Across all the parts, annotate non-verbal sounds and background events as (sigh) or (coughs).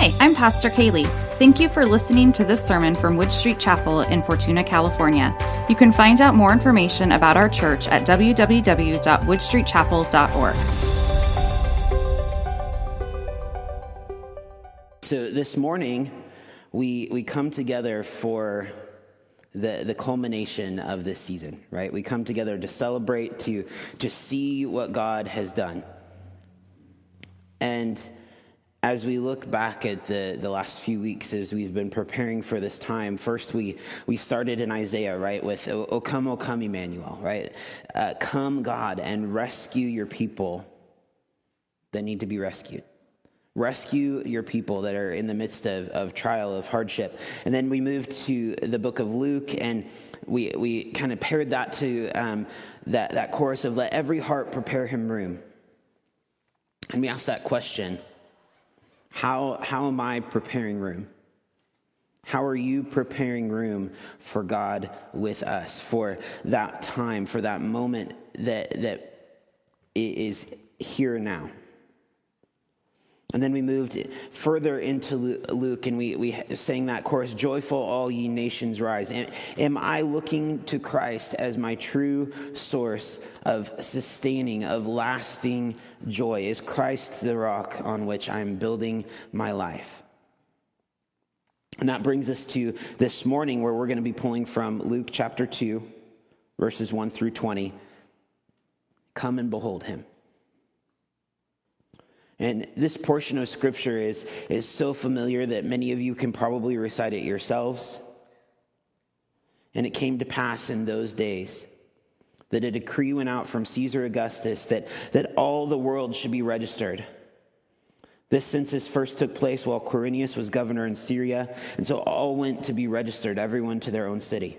Hi, I'm Pastor Kaylee. Thank you for listening to this sermon from Wood Street Chapel in Fortuna, California. You can find out more information about our church at www.woodstreetchapel.org. So this morning, we, we come together for the, the culmination of this season, right? We come together to celebrate, to, to see what God has done. And as we look back at the, the last few weeks as we've been preparing for this time, first we, we started in Isaiah, right, with O come, O come, Emmanuel, right? Uh, come, God, and rescue your people that need to be rescued. Rescue your people that are in the midst of, of trial, of hardship. And then we moved to the book of Luke, and we, we kind of paired that to um, that, that chorus of let every heart prepare him room. And we asked that question how, how am I preparing room? How are you preparing room for God with us, for that time, for that moment that, that is here now? And then we moved further into Luke and we, we sang that chorus, Joyful all ye nations rise. Am, am, I looking to Christ as my true source of sustaining, of lasting joy? Is Christ the rock on which I'm building my life? And that brings us to this morning where we're going to be pulling from Luke chapter 2, verses 1 through 20. Come and behold him. And this portion of scripture is, is so familiar that many of you can probably recite it yourselves. And it came to pass in those days that a decree went out from Caesar Augustus that, that all the world should be registered. This census first took place while Quirinius was governor in Syria, and so all went to be registered, everyone to their own city.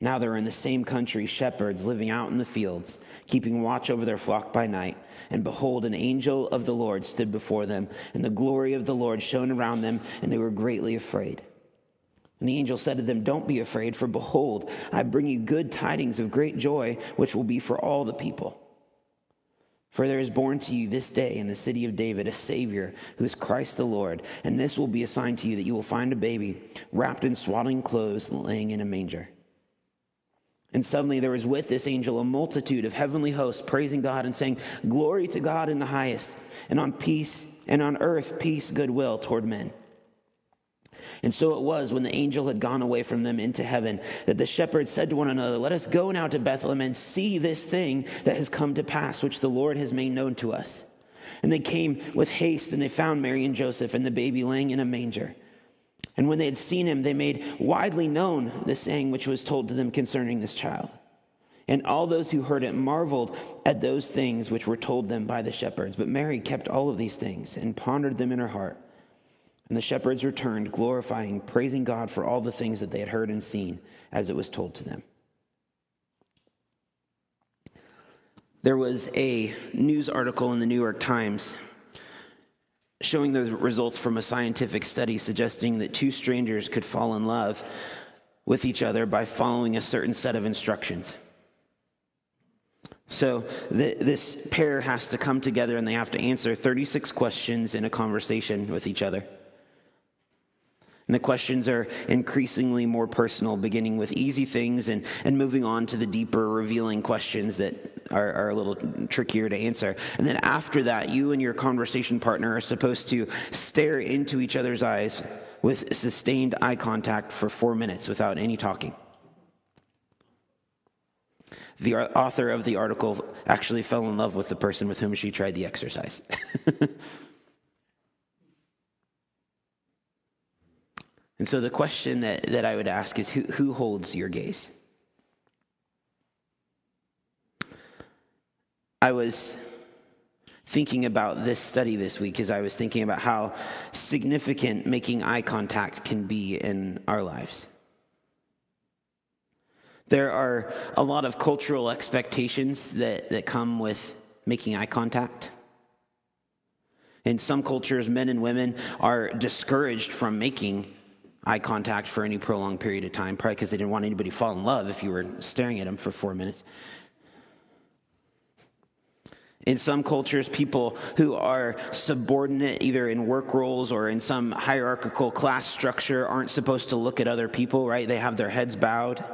Now they're in the same country, shepherds living out in the fields, keeping watch over their flock by night. And behold, an angel of the Lord stood before them, and the glory of the Lord shone around them, and they were greatly afraid. And the angel said to them, Don't be afraid, for behold, I bring you good tidings of great joy, which will be for all the people. For there is born to you this day in the city of David a Savior, who is Christ the Lord. And this will be a sign to you that you will find a baby wrapped in swaddling clothes, laying in a manger. And suddenly there was with this angel a multitude of heavenly hosts praising God and saying, Glory to God in the highest, and on peace and on earth peace, goodwill toward men. And so it was when the angel had gone away from them into heaven that the shepherds said to one another, Let us go now to Bethlehem and see this thing that has come to pass, which the Lord has made known to us. And they came with haste, and they found Mary and Joseph and the baby laying in a manger. And when they had seen him, they made widely known the saying which was told to them concerning this child. And all those who heard it marveled at those things which were told them by the shepherds. But Mary kept all of these things and pondered them in her heart. And the shepherds returned, glorifying, praising God for all the things that they had heard and seen as it was told to them. There was a news article in the New York Times showing the results from a scientific study suggesting that two strangers could fall in love with each other by following a certain set of instructions. So, th- this pair has to come together and they have to answer 36 questions in a conversation with each other. And the questions are increasingly more personal, beginning with easy things and, and moving on to the deeper, revealing questions that are, are a little trickier to answer. And then after that, you and your conversation partner are supposed to stare into each other's eyes with sustained eye contact for four minutes without any talking. The author of the article actually fell in love with the person with whom she tried the exercise. (laughs) And so the question that, that I would ask is who, who holds your gaze? I was thinking about this study this week as I was thinking about how significant making eye contact can be in our lives. There are a lot of cultural expectations that, that come with making eye contact. In some cultures, men and women are discouraged from making eye contact for any prolonged period of time, probably because they didn't want anybody to fall in love if you were staring at them for four minutes. In some cultures, people who are subordinate, either in work roles or in some hierarchical class structure, aren't supposed to look at other people, right? They have their heads bowed.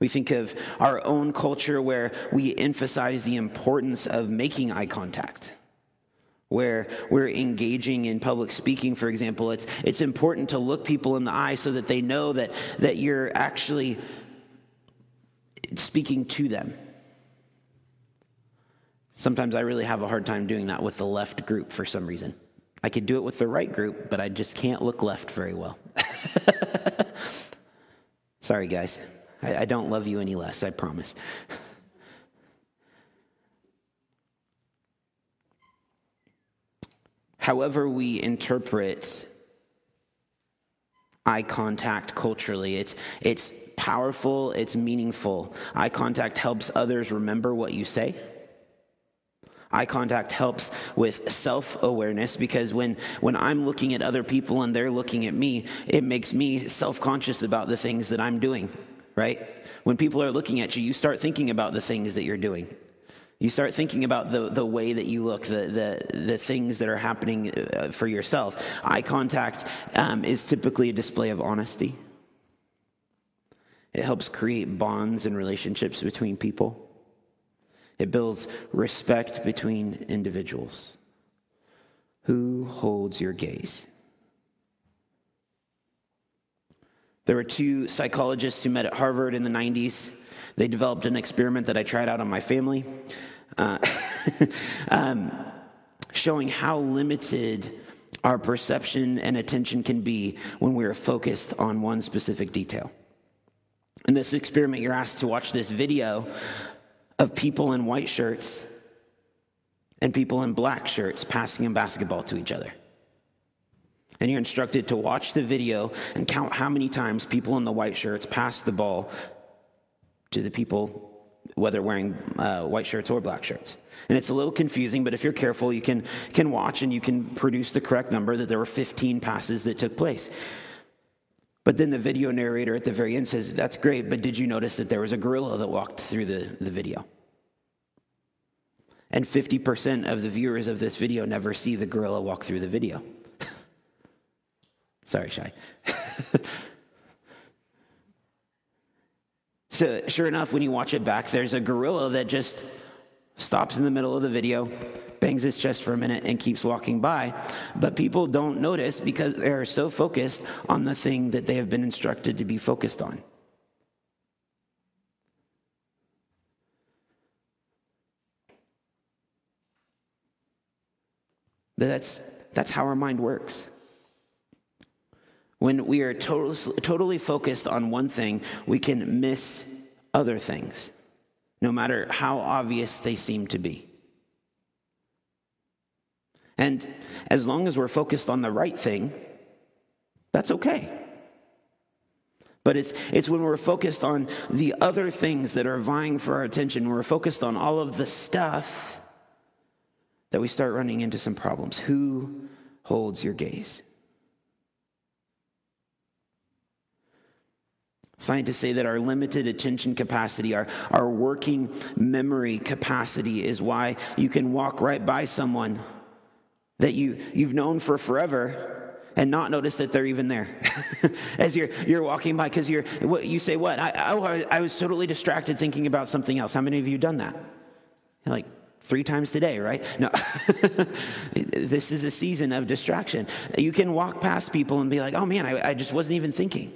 We think of our own culture where we emphasize the importance of making eye contact. Where we're engaging in public speaking, for example, it's, it's important to look people in the eye so that they know that, that you're actually speaking to them. Sometimes I really have a hard time doing that with the left group for some reason. I could do it with the right group, but I just can't look left very well. (laughs) Sorry, guys. I, I don't love you any less, I promise. (laughs) However, we interpret eye contact culturally, it's, it's powerful, it's meaningful. Eye contact helps others remember what you say. Eye contact helps with self awareness because when, when I'm looking at other people and they're looking at me, it makes me self conscious about the things that I'm doing right? When people are looking at you, you start thinking about the things that you're doing. You start thinking about the, the way that you look, the, the, the things that are happening uh, for yourself. Eye contact um, is typically a display of honesty, it helps create bonds and relationships between people, it builds respect between individuals. Who holds your gaze? There were two psychologists who met at Harvard in the 90s. They developed an experiment that I tried out on my family, uh, (laughs) um, showing how limited our perception and attention can be when we are focused on one specific detail. In this experiment, you're asked to watch this video of people in white shirts and people in black shirts passing a basketball to each other. And you're instructed to watch the video and count how many times people in the white shirts pass the ball to the people, whether wearing uh, white shirts or black shirts. And it's a little confusing, but if you're careful, you can, can watch and you can produce the correct number that there were 15 passes that took place. But then the video narrator at the very end says, That's great, but did you notice that there was a gorilla that walked through the, the video? And 50% of the viewers of this video never see the gorilla walk through the video. (laughs) Sorry, Shy. (laughs) so, sure enough, when you watch it back, there's a gorilla that just stops in the middle of the video, bangs his chest for a minute, and keeps walking by. But people don't notice because they are so focused on the thing that they have been instructed to be focused on. That's, that's how our mind works. When we are totally, focused on one thing, we can miss other things, no matter how obvious they seem to be. And as long as we're focused on the right thing, that's okay. But it's, it's when we're focused on the other things that are vying for our attention, when we're focused on all of the stuff, that we start running into some problems. Who holds your gaze? Scientists say that our limited attention capacity, our, our working memory capacity, is why you can walk right by someone that you, you've known for forever and not notice that they're even there. (laughs) As you're, you're walking by because you're what, you say what? I, I, I was totally distracted thinking about something else. How many of you done that? Like three times today right? No. (laughs) This is a season of distraction. You can walk past people and be like oh man I, I just wasn't even thinking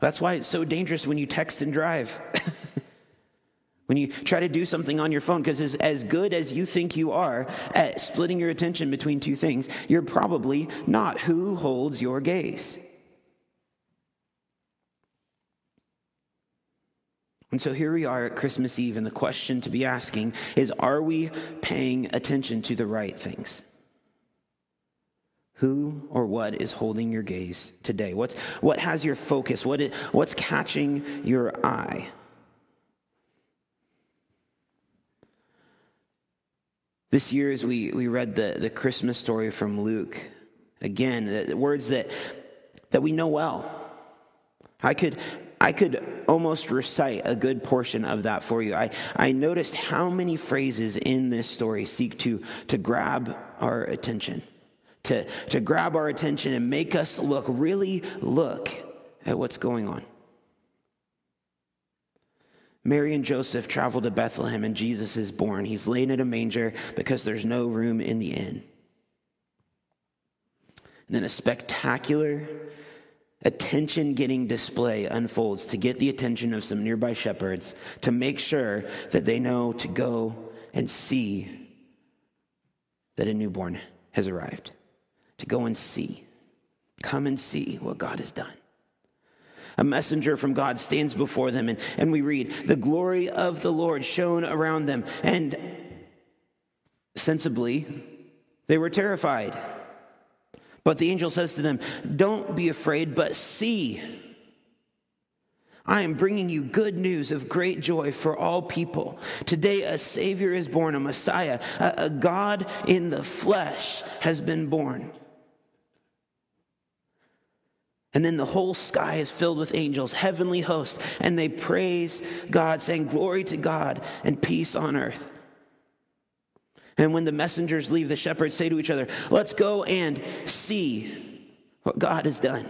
that's why it's so dangerous when you text and drive. (laughs) when you try to do something on your phone, because as, as good as you think you are at splitting your attention between two things, you're probably not. Who holds your gaze? And so here we are at Christmas Eve, and the question to be asking is Are we paying attention to the right things? Who or what is holding your gaze today? What's, what has your focus? What is, what's catching your eye? This year, as we, we read the, the Christmas story from Luke, again, the, the words that, that we know well. I could, I could almost recite a good portion of that for you. I, I noticed how many phrases in this story seek to, to grab our attention, to, to grab our attention and make us look, really look at what's going on. Mary and Joseph travel to Bethlehem and Jesus is born. He's laid in a manger because there's no room in the inn. And then a spectacular, attention getting display unfolds to get the attention of some nearby shepherds to make sure that they know to go and see that a newborn has arrived. To go and see. Come and see what God has done a messenger from God stands before them, and, and we read, The glory of the Lord shone around them, and sensibly, they were terrified. But the angel says to them, Don't be afraid, but see. I am bringing you good news of great joy for all people. Today, a Savior is born, a Messiah, a, a God in the flesh has been born. And then the whole sky is filled with angels, heavenly hosts, and they praise God, saying, Glory to God and peace on earth. And when the messengers leave, the shepherds say to each other, Let's go and see what God has done.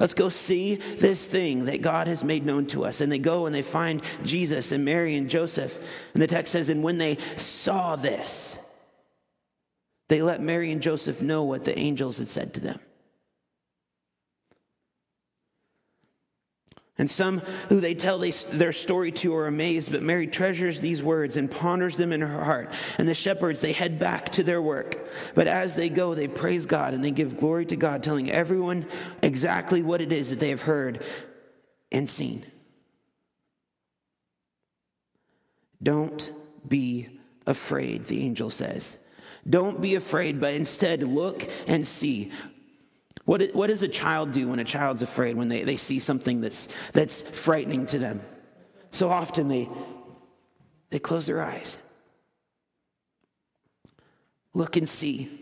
Let's go see this thing that God has made known to us. And they go and they find Jesus and Mary and Joseph. And the text says, And when they saw this, they let Mary and Joseph know what the angels had said to them. And some who they tell their story to are amazed, but Mary treasures these words and ponders them in her heart. And the shepherds, they head back to their work. But as they go, they praise God and they give glory to God, telling everyone exactly what it is that they have heard and seen. Don't be afraid, the angel says. Don't be afraid, but instead look and see. What, what does a child do when a child's afraid, when they, they see something that's, that's frightening to them? So often they, they close their eyes. Look and see.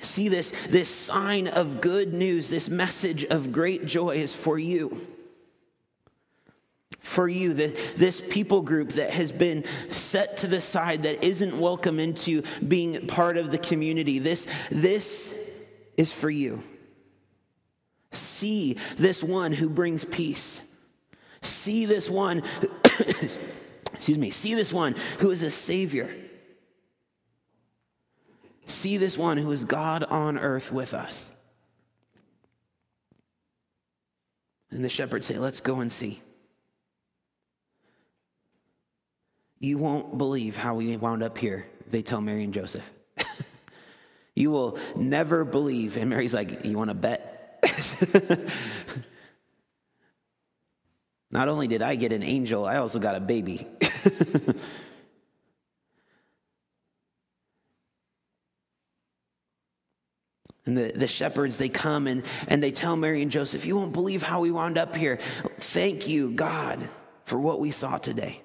See this, this sign of good news, this message of great joy is for you. For you, the, this people group that has been set to the side, that isn't welcome into being part of the community, this, this is for you. See this one who brings peace. See this one, (coughs) excuse me, see this one who is a savior. See this one who is God on earth with us. And the shepherds say, Let's go and see. You won't believe how we wound up here, they tell Mary and Joseph. (laughs) you will never believe. And Mary's like, You want to bet? (laughs) Not only did I get an angel, I also got a baby. (laughs) And the, the shepherds, they come and, and they tell Mary and Joseph, You won't believe how we wound up here. Thank you, God, for what we saw today.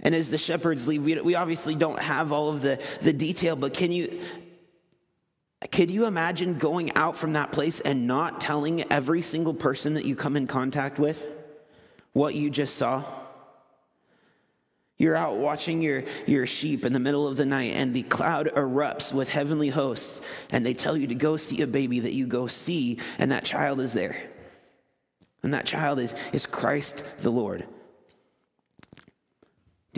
And as the shepherds leave, we, we obviously don't have all of the, the detail, but can you could you imagine going out from that place and not telling every single person that you come in contact with what you just saw? You're out watching your, your sheep in the middle of the night, and the cloud erupts with heavenly hosts, and they tell you to go see a baby that you go see, and that child is there. And that child is, is Christ the Lord.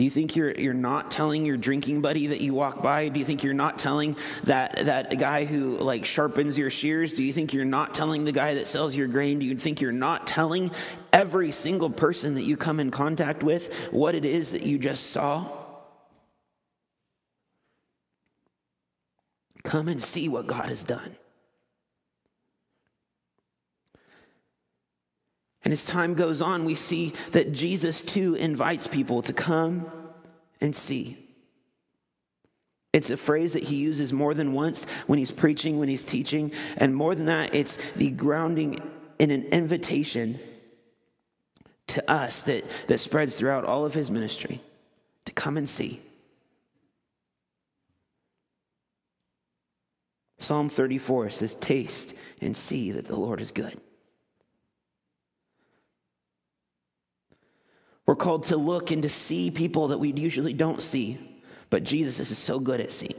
Do you think you're, you're not telling your drinking buddy that you walk by? Do you think you're not telling that, that guy who like sharpens your shears? Do you think you're not telling the guy that sells your grain? Do you think you're not telling every single person that you come in contact with what it is that you just saw? Come and see what God has done. And as time goes on, we see that Jesus too invites people to come and see. It's a phrase that he uses more than once when he's preaching, when he's teaching. And more than that, it's the grounding in an invitation to us that, that spreads throughout all of his ministry to come and see. Psalm 34 says, Taste and see that the Lord is good. We're called to look and to see people that we usually don't see, but Jesus is so good at seeing.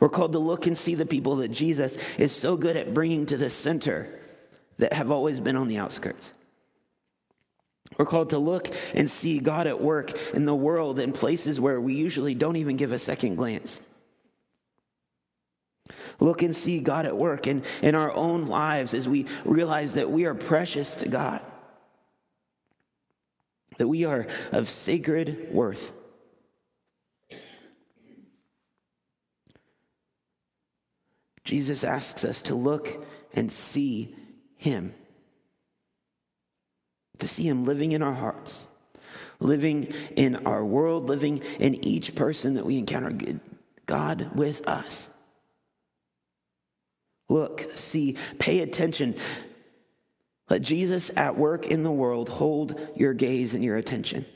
We're called to look and see the people that Jesus is so good at bringing to the center that have always been on the outskirts. We're called to look and see God at work in the world in places where we usually don't even give a second glance. Look and see God at work in, in our own lives as we realize that we are precious to God that we are of sacred worth. Jesus asks us to look and see Him, to see Him living in our hearts, living in our world, living in each person that we encounter. God with us. Look, see, pay attention let Jesus at work in the world hold your gaze and your attention.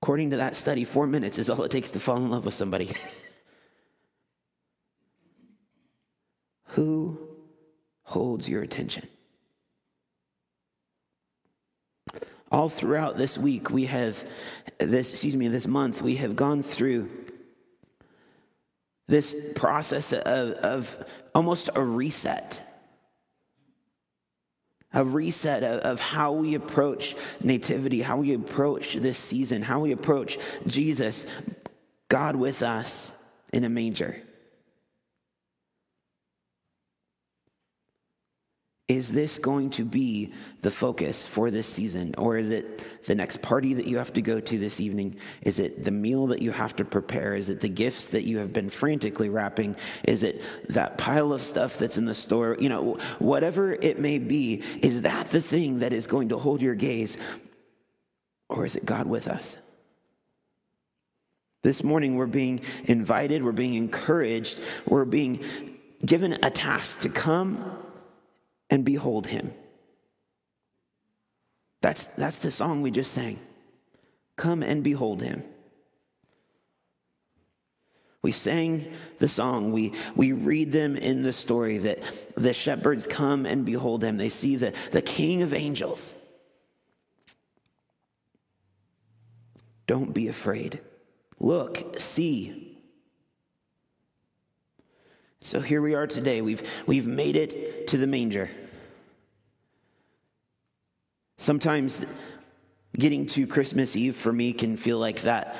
According to that study, four minutes is all it takes to fall in love with somebody. (laughs) Who holds your attention? All throughout this week, we have this, excuse me, this month, we have gone through this process of, of almost a reset a reset of, of, how we approach nativity, how we approach this season, how we approach Jesus, God with us in a manger. Is this going to be the focus for this season? Or is it the next party that you have to go to this evening? Is it the meal that you have to prepare? Is it the gifts that you have been frantically wrapping? Is it that pile of stuff that's in the store? You know, whatever it may be, is that the thing that is going to hold your gaze? Or is it God with us? This morning, we're being invited, we're being encouraged, we're being given a task to come and behold him. That's, that's the song we just sang. Come and behold him. We sang the song. We, we read them in the story that the shepherds come and behold him. They see the, the king of angels. Don't be afraid. Look, see. So here we are today. We've, we've made it to the manger. Sometimes getting to Christmas Eve for me can feel like that,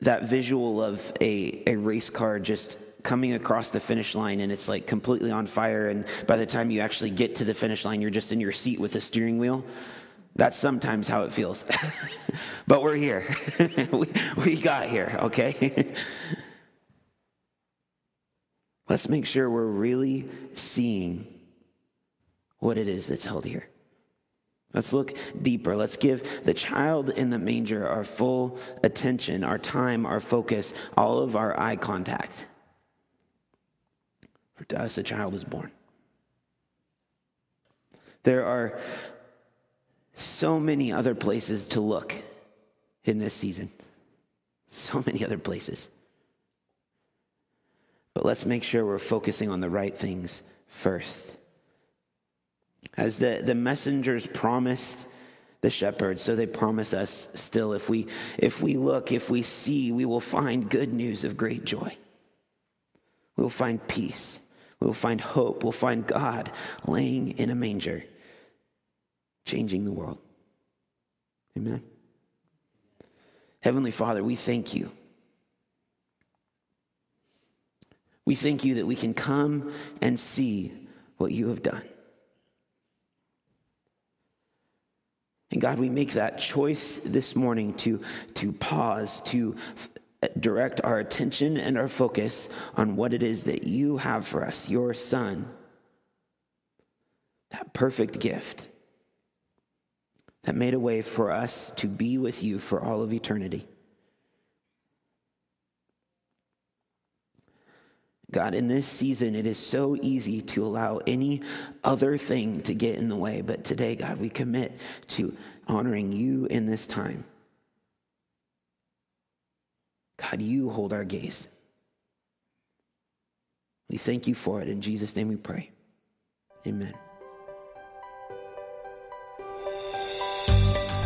that visual of a, a race car just coming across the finish line and it's like completely on fire. And by the time you actually get to the finish line, you're just in your seat with a steering wheel. That's sometimes how it feels. (laughs) but we're here. (laughs) we, we got here, okay? (laughs) Let's make sure we're really seeing what it is that's held here. Let's look deeper. Let's give the child in the manger our full attention, our time, our focus, all of our eye contact. For to us, a child is born. There are so many other places to look in this season. So many other places. But let's make sure we're focusing on the right things first. As the, the messengers promised the shepherds, so they promise us still if we if we look, if we see, we will find good news of great joy. We will find peace. We will find hope. We'll find God laying in a manger, changing the world. Amen. Heavenly Father, we thank you We thank you that we can come and see what you have done. And God, we make that choice this morning to, to pause, to direct our attention and our focus on what it is that you have for us, your Son, that perfect gift that made a way for us to be with you for all of eternity. God, in this season, it is so easy to allow any other thing to get in the way. But today, God, we commit to honoring you in this time. God, you hold our gaze. We thank you for it. In Jesus' name we pray. Amen.